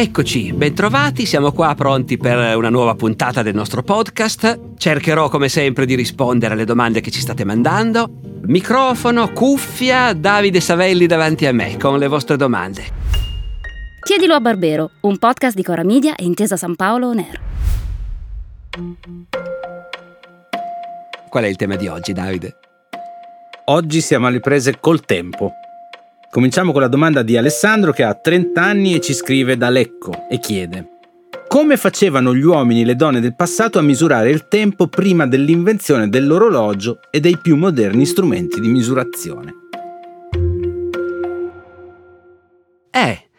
Eccoci, bentrovati, siamo qua pronti per una nuova puntata del nostro podcast. Cercherò come sempre di rispondere alle domande che ci state mandando. Microfono, cuffia, Davide Savelli davanti a me con le vostre domande. Chiedilo a Barbero, un podcast di Cora Media e Intesa San Paolo On Air. Qual è il tema di oggi, Davide? Oggi siamo alle prese col tempo. Cominciamo con la domanda di Alessandro che ha 30 anni e ci scrive da Lecco e chiede come facevano gli uomini e le donne del passato a misurare il tempo prima dell'invenzione dell'orologio e dei più moderni strumenti di misurazione? Eh,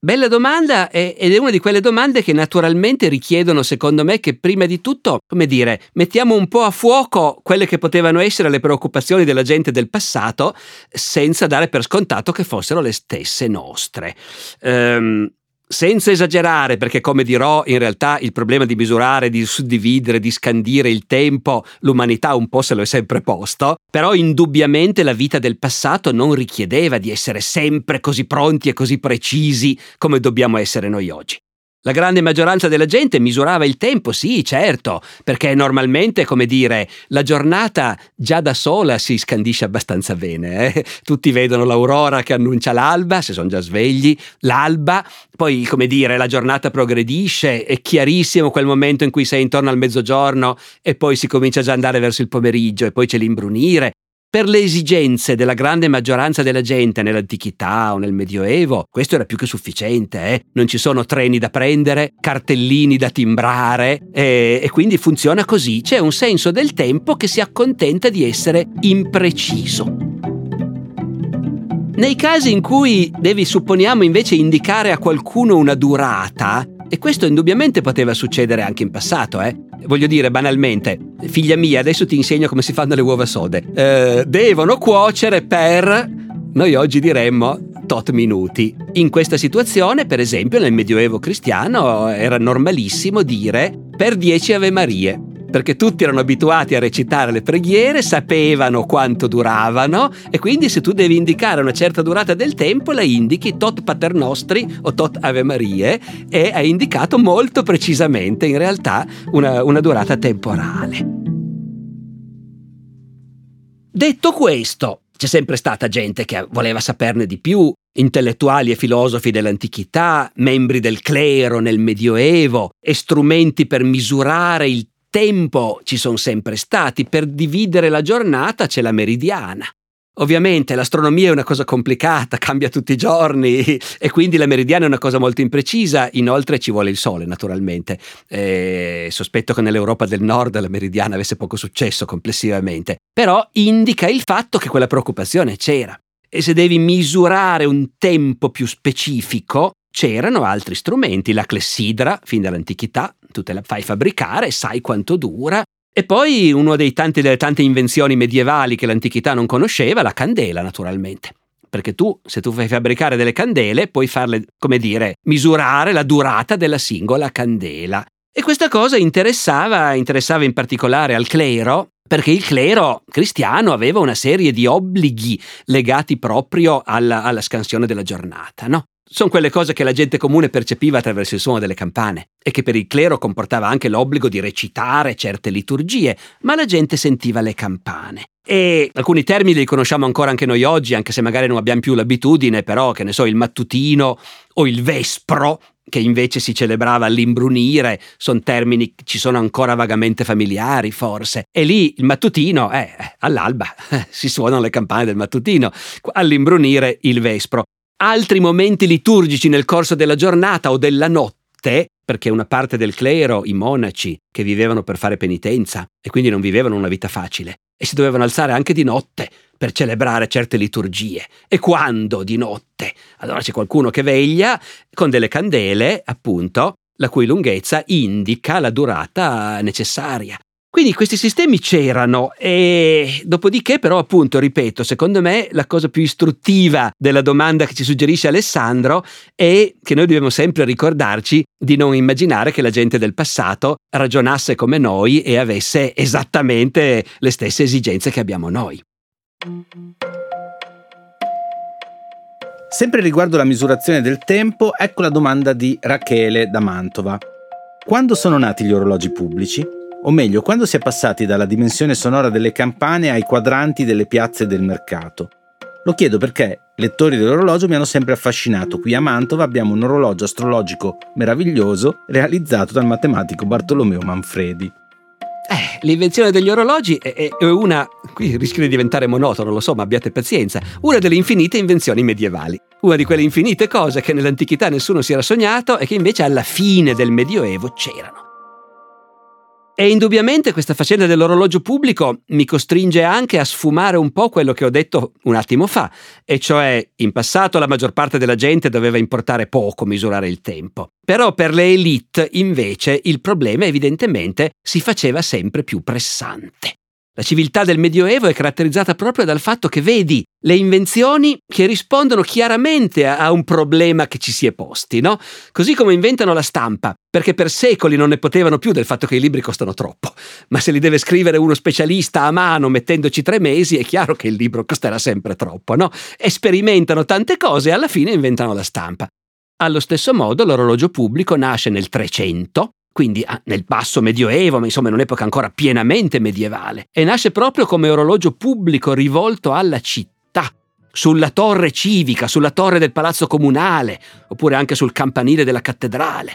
Bella domanda ed è una di quelle domande che naturalmente richiedono, secondo me, che prima di tutto, come dire, mettiamo un po' a fuoco quelle che potevano essere le preoccupazioni della gente del passato senza dare per scontato che fossero le stesse nostre. Um, senza esagerare, perché come dirò, in realtà il problema di misurare, di suddividere, di scandire il tempo, l'umanità un po' se lo è sempre posto, però indubbiamente la vita del passato non richiedeva di essere sempre così pronti e così precisi come dobbiamo essere noi oggi. La grande maggioranza della gente misurava il tempo, sì, certo, perché normalmente, come dire, la giornata già da sola si scandisce abbastanza bene. Eh? Tutti vedono l'aurora che annuncia l'alba, se sono già svegli, l'alba, poi, come dire, la giornata progredisce, è chiarissimo quel momento in cui sei intorno al mezzogiorno e poi si comincia già ad andare verso il pomeriggio e poi c'è l'imbrunire per le esigenze della grande maggioranza della gente nell'antichità o nel Medioevo, questo era più che sufficiente. Eh? Non ci sono treni da prendere, cartellini da timbrare e, e quindi funziona così. C'è un senso del tempo che si accontenta di essere impreciso. Nei casi in cui devi, supponiamo, invece indicare a qualcuno una durata, e questo indubbiamente poteva succedere anche in passato, eh? Voglio dire banalmente, figlia mia, adesso ti insegno come si fanno le uova sode. Eh, devono cuocere per, noi oggi diremmo, tot minuti. In questa situazione, per esempio, nel Medioevo cristiano era normalissimo dire per dieci Ave Marie perché tutti erano abituati a recitare le preghiere, sapevano quanto duravano e quindi se tu devi indicare una certa durata del tempo la indichi tot paternostri o tot ave marie e hai indicato molto precisamente in realtà una, una durata temporale. Detto questo, c'è sempre stata gente che voleva saperne di più, intellettuali e filosofi dell'antichità, membri del clero nel Medioevo e strumenti per misurare il tempo ci sono sempre stati, per dividere la giornata c'è la meridiana. Ovviamente l'astronomia è una cosa complicata, cambia tutti i giorni e quindi la meridiana è una cosa molto imprecisa, inoltre ci vuole il sole naturalmente. E sospetto che nell'Europa del Nord la meridiana avesse poco successo complessivamente, però indica il fatto che quella preoccupazione c'era. E se devi misurare un tempo più specifico, c'erano altri strumenti, la clessidra, fin dall'antichità, tu te la fai fabbricare, sai quanto dura. E poi una delle tante invenzioni medievali che l'antichità non conosceva, la candela naturalmente. Perché tu, se tu fai fabbricare delle candele, puoi farle, come dire, misurare la durata della singola candela. E questa cosa interessava, interessava in particolare al clero, perché il clero cristiano aveva una serie di obblighi legati proprio alla, alla scansione della giornata, no? Sono quelle cose che la gente comune percepiva attraverso il suono delle campane e che per il clero comportava anche l'obbligo di recitare certe liturgie, ma la gente sentiva le campane. E alcuni termini li conosciamo ancora anche noi oggi, anche se magari non abbiamo più l'abitudine, però che ne so, il mattutino o il vespro, che invece si celebrava all'imbrunire, sono termini che ci sono ancora vagamente familiari, forse. E lì il mattutino, eh, all'alba si suonano le campane del mattutino, all'imbrunire il vespro altri momenti liturgici nel corso della giornata o della notte, perché una parte del clero, i monaci, che vivevano per fare penitenza e quindi non vivevano una vita facile, e si dovevano alzare anche di notte per celebrare certe liturgie. E quando di notte? Allora c'è qualcuno che veglia con delle candele, appunto, la cui lunghezza indica la durata necessaria. Quindi questi sistemi c'erano e dopodiché però appunto, ripeto, secondo me la cosa più istruttiva della domanda che ci suggerisce Alessandro è che noi dobbiamo sempre ricordarci di non immaginare che la gente del passato ragionasse come noi e avesse esattamente le stesse esigenze che abbiamo noi. Sempre riguardo la misurazione del tempo, ecco la domanda di Rachele da Mantova. Quando sono nati gli orologi pubblici? O meglio, quando si è passati dalla dimensione sonora delle campane ai quadranti delle piazze del mercato? Lo chiedo perché lettori dell'orologio mi hanno sempre affascinato. Qui a Mantova abbiamo un orologio astrologico meraviglioso realizzato dal matematico Bartolomeo Manfredi. Eh, l'invenzione degli orologi è, una, qui rischia di diventare monotono, lo so, ma abbiate pazienza, una delle infinite invenzioni medievali. Una di quelle infinite cose che nell'antichità nessuno si era sognato e che invece alla fine del Medioevo c'erano. E indubbiamente questa faccenda dell'orologio pubblico mi costringe anche a sfumare un po' quello che ho detto un attimo fa, e cioè in passato la maggior parte della gente doveva importare poco misurare il tempo. Però per le elite invece il problema evidentemente si faceva sempre più pressante. La civiltà del Medioevo è caratterizzata proprio dal fatto che vedi le invenzioni che rispondono chiaramente a, un problema che ci si è posti, no? Così come inventano la stampa, perché per secoli non ne potevano più del fatto che i libri costano troppo. Ma se li deve scrivere uno specialista a mano mettendoci tre mesi, è chiaro che il libro costerà sempre troppo, no? Sperimentano tante cose e alla fine inventano la stampa. Allo stesso modo l'orologio pubblico nasce nel 300 quindi ah, nel basso medioevo, ma insomma in un'epoca ancora pienamente medievale, e nasce proprio come orologio pubblico rivolto alla città, sulla torre civica, sulla torre del palazzo comunale, oppure anche sul campanile della cattedrale.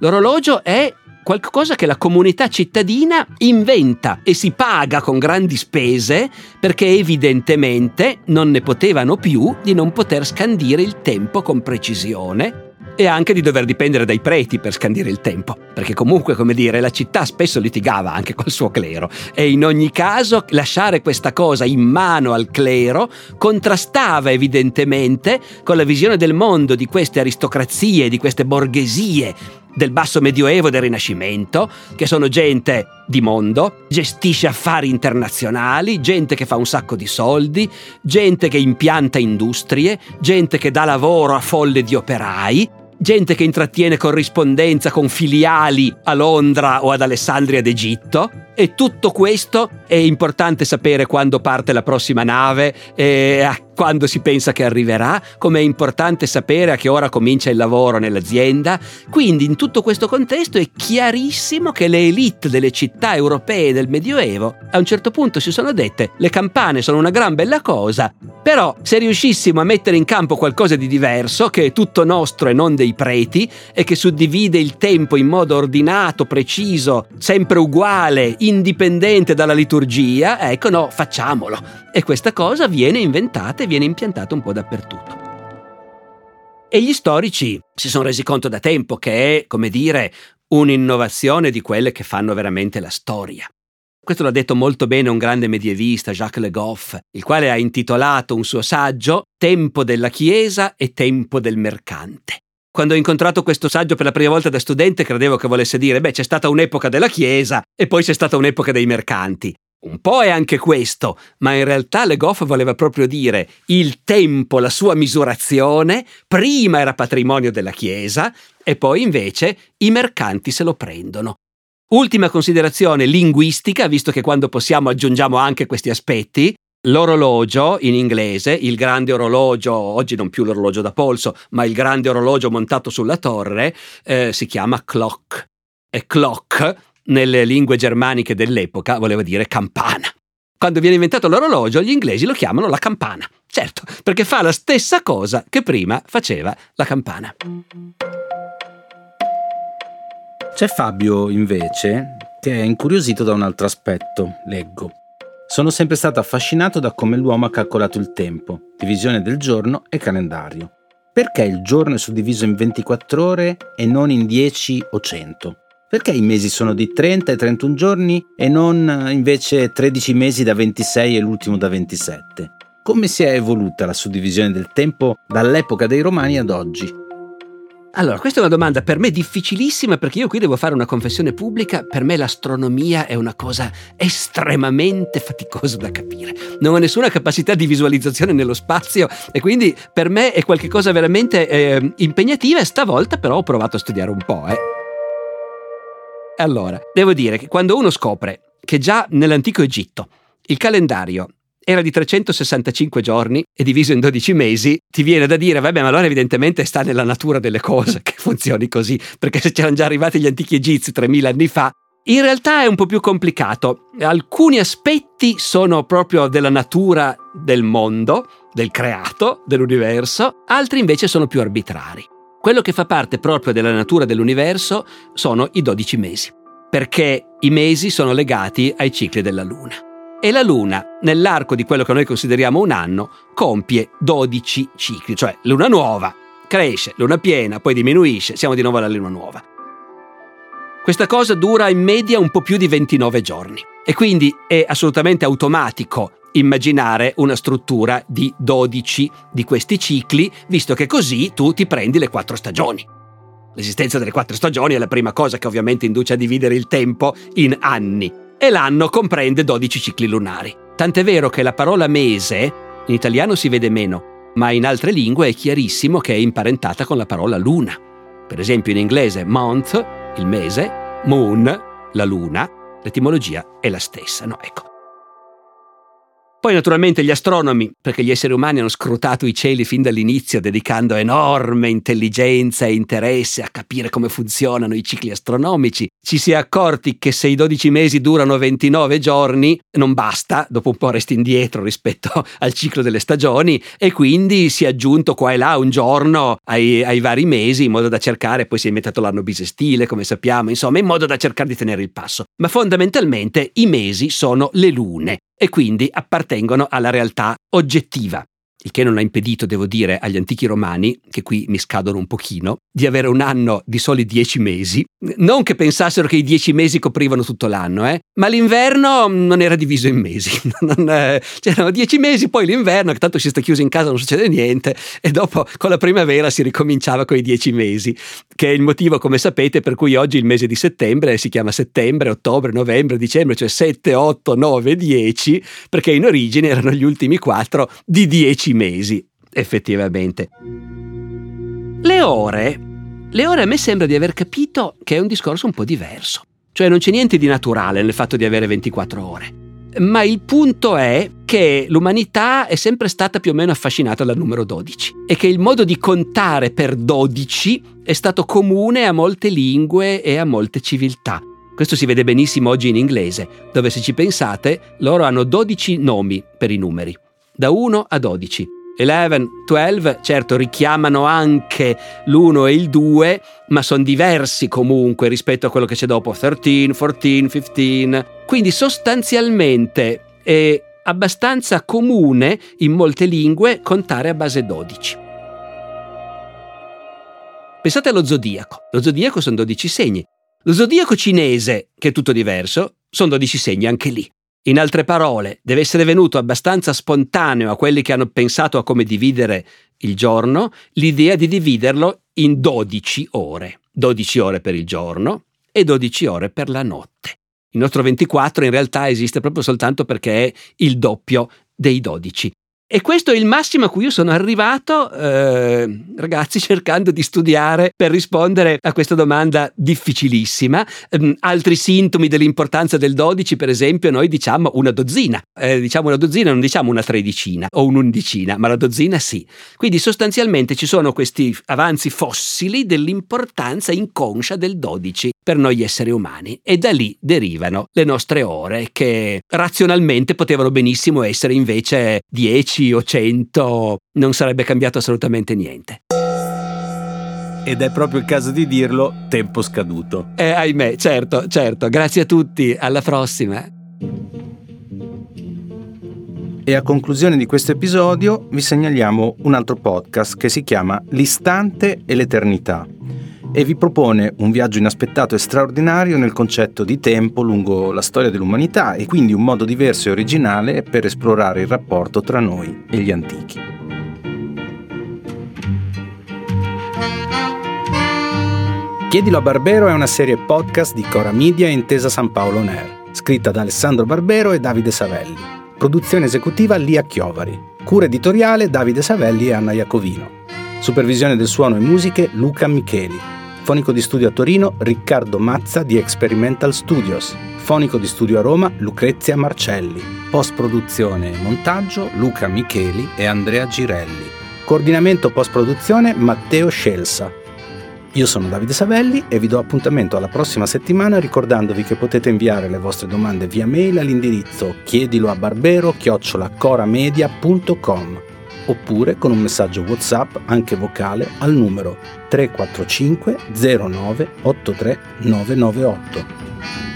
L'orologio è qualcosa che la comunità cittadina inventa e si paga con grandi spese perché evidentemente non ne potevano più di non poter scandire il tempo con precisione e anche di dover dipendere dai preti per scandire il tempo, perché comunque, come dire, la città spesso litigava anche col suo clero. E in ogni caso lasciare questa cosa in mano al clero contrastava evidentemente con la visione del mondo di queste aristocrazie, di queste borghesie del basso medioevo e del rinascimento, che sono gente di mondo, gestisce affari internazionali, gente che fa un sacco di soldi, gente che impianta industrie, gente che dà lavoro a folle di operai, gente che intrattiene corrispondenza con filiali a Londra o ad Alessandria d'Egitto. E tutto questo è importante sapere quando parte la prossima nave e a quando si pensa che arriverà, come è importante sapere a che ora comincia il lavoro nell'azienda. Quindi in tutto questo contesto è chiarissimo che le elite delle città europee del Medioevo a un certo punto si sono dette le campane sono una gran bella cosa, però se riuscissimo a mettere in campo qualcosa di diverso, che è tutto nostro e non dei preti, e che suddivide il tempo in modo ordinato, preciso, sempre uguale, indipendente dalla liturgia, ecco no, facciamolo. E questa cosa viene inventata e viene impiantata un po' dappertutto. E gli storici si sono resi conto da tempo che è, come dire, un'innovazione di quelle che fanno veramente la storia. Questo l'ha detto molto bene un grande medievista, Jacques Le Goff, il quale ha intitolato un suo saggio Tempo della Chiesa e Tempo del Mercante. Quando ho incontrato questo saggio per la prima volta da studente credevo che volesse dire, beh, c'è stata un'epoca della Chiesa e poi c'è stata un'epoca dei mercanti. Un po' è anche questo, ma in realtà Le Goff voleva proprio dire il tempo, la sua misurazione, prima era patrimonio della Chiesa e poi invece i mercanti se lo prendono. Ultima considerazione linguistica, visto che quando possiamo aggiungiamo anche questi aspetti. L'orologio in inglese, il grande orologio, oggi non più l'orologio da polso, ma il grande orologio montato sulla torre, eh, si chiama clock. E clock nelle lingue germaniche dell'epoca voleva dire campana. Quando viene inventato l'orologio, gli inglesi lo chiamano la campana. Certo, perché fa la stessa cosa che prima faceva la campana. C'è Fabio, invece, che è incuriosito da un altro aspetto, leggo. Sono sempre stato affascinato da come l'uomo ha calcolato il tempo, divisione del giorno e calendario. Perché il giorno è suddiviso in 24 ore e non in 10 o 100? Perché i mesi sono di 30 e 31 giorni e non invece 13 mesi da 26 e l'ultimo da 27? Come si è evoluta la suddivisione del tempo dall'epoca dei Romani ad oggi? Allora, questa è una domanda per me difficilissima perché io qui devo fare una confessione pubblica. Per me l'astronomia è una cosa estremamente faticosa da capire. Non ho nessuna capacità di visualizzazione nello spazio e quindi per me è qualcosa veramente eh, impegnativa e stavolta però ho provato a studiare un po'. Eh. Allora, devo dire che quando uno scopre che già nell'antico Egitto il calendario era di 365 giorni e diviso in 12 mesi, ti viene da dire, vabbè, ma allora evidentemente sta nella natura delle cose che funzioni così, perché se c'erano già arrivati gli antichi egizi 3000 anni fa, in realtà è un po' più complicato. Alcuni aspetti sono proprio della natura del mondo, del creato, dell'universo, altri invece sono più arbitrari. Quello che fa parte proprio della natura dell'universo sono i 12 mesi, perché i mesi sono legati ai cicli della Luna. E la Luna, nell'arco di quello che noi consideriamo un anno, compie 12 cicli, cioè Luna nuova, cresce, Luna piena, poi diminuisce, siamo di nuovo alla Luna nuova. Questa cosa dura in media un po' più di 29 giorni e quindi è assolutamente automatico immaginare una struttura di 12 di questi cicli, visto che così tu ti prendi le quattro stagioni. L'esistenza delle quattro stagioni è la prima cosa che ovviamente induce a dividere il tempo in anni e l'anno comprende 12 cicli lunari. Tant'è vero che la parola mese in italiano si vede meno, ma in altre lingue è chiarissimo che è imparentata con la parola luna. Per esempio in inglese month, il mese, moon, la luna, l'etimologia è la stessa, no? Ecco. Poi naturalmente gli astronomi, perché gli esseri umani hanno scrutato i cieli fin dall'inizio, dedicando enorme intelligenza e interesse a capire come funzionano i cicli astronomici, ci si è accorti che se i 12 mesi durano 29 giorni non basta, dopo un po' resti indietro rispetto al ciclo delle stagioni e quindi si è aggiunto qua e là un giorno ai, ai vari mesi in modo da cercare, poi si è inventato l'anno bisestile come sappiamo, insomma in modo da cercare di tenere il passo. Ma fondamentalmente i mesi sono le lune e quindi appartengono alla realtà oggettiva il che non ha impedito, devo dire, agli antichi romani, che qui mi scadono un pochino, di avere un anno di soli dieci mesi. Non che pensassero che i dieci mesi coprivano tutto l'anno, eh? ma l'inverno non era diviso in mesi. Eh, c'erano dieci mesi, poi l'inverno, che tanto si sta chiuso in casa, non succede niente, e dopo con la primavera si ricominciava con i dieci mesi, che è il motivo, come sapete, per cui oggi il mese di settembre si chiama settembre, ottobre, novembre, dicembre, cioè 7, 8, 9, 10, perché in origine erano gli ultimi quattro di dieci dieci mesi, effettivamente. Le ore. Le ore a me sembra di aver capito che è un discorso un po' diverso. Cioè non c'è niente di naturale nel fatto di avere 24 ore. Ma il punto è che l'umanità è sempre stata più o meno affascinata dal numero 12 e che il modo di contare per 12 è stato comune a molte lingue e a molte civiltà. Questo si vede benissimo oggi in inglese, dove se ci pensate loro hanno 12 nomi per i numeri da 1 a 12. 11, 12, certo richiamano anche l'1 e il 2, ma sono diversi comunque rispetto a quello che c'è dopo 13, 14, 15. Quindi sostanzialmente è abbastanza comune in molte lingue contare a base 12. Pensate allo zodiaco. Lo zodiaco sono 12 segni. Lo zodiaco cinese, che è tutto diverso, sono 12 segni anche lì. In altre parole, deve essere venuto abbastanza spontaneo a quelli che hanno pensato a come dividere il giorno l'idea di dividerlo in 12 ore. 12 ore per il giorno e 12 ore per la notte. Il nostro 24 in realtà esiste proprio soltanto perché è il doppio dei 12. E questo è il massimo a cui io sono arrivato, eh, ragazzi, cercando di studiare per rispondere a questa domanda difficilissima. Um, altri sintomi dell'importanza del 12, per esempio, noi diciamo una dozzina. Eh, diciamo una dozzina, non diciamo una tredicina o un'undicina, ma la dozzina sì. Quindi sostanzialmente ci sono questi avanzi fossili dell'importanza inconscia del 12 per noi esseri umani e da lì derivano le nostre ore che razionalmente potevano benissimo essere invece 10 10 o 100 non sarebbe cambiato assolutamente niente. Ed è proprio il caso di dirlo, tempo scaduto. Eh, ahimè, certo, certo. Grazie a tutti, alla prossima. E a conclusione di questo episodio vi segnaliamo un altro podcast che si chiama L'istante e l'eternità e vi propone un viaggio inaspettato e straordinario nel concetto di tempo lungo la storia dell'umanità e quindi un modo diverso e originale per esplorare il rapporto tra noi e gli antichi. Chiedilo a Barbero è una serie podcast di Cora Media Intesa San Paolo Ner, scritta da Alessandro Barbero e Davide Savelli. Produzione esecutiva Lia Chiovari. Cura editoriale Davide Savelli e Anna Iacovino. Supervisione del suono e musiche Luca Micheli. Fonico di studio a Torino Riccardo Mazza di Experimental Studios. Fonico di studio a Roma Lucrezia Marcelli. Post produzione e montaggio Luca Micheli e Andrea Girelli. Coordinamento post produzione Matteo Scelsa. Io sono Davide Savelli e vi do appuntamento alla prossima settimana ricordandovi che potete inviare le vostre domande via mail all'indirizzo chiedilo a barbero chiocciolacoramedia.com oppure con un messaggio WhatsApp anche vocale al numero 345 09 83 998.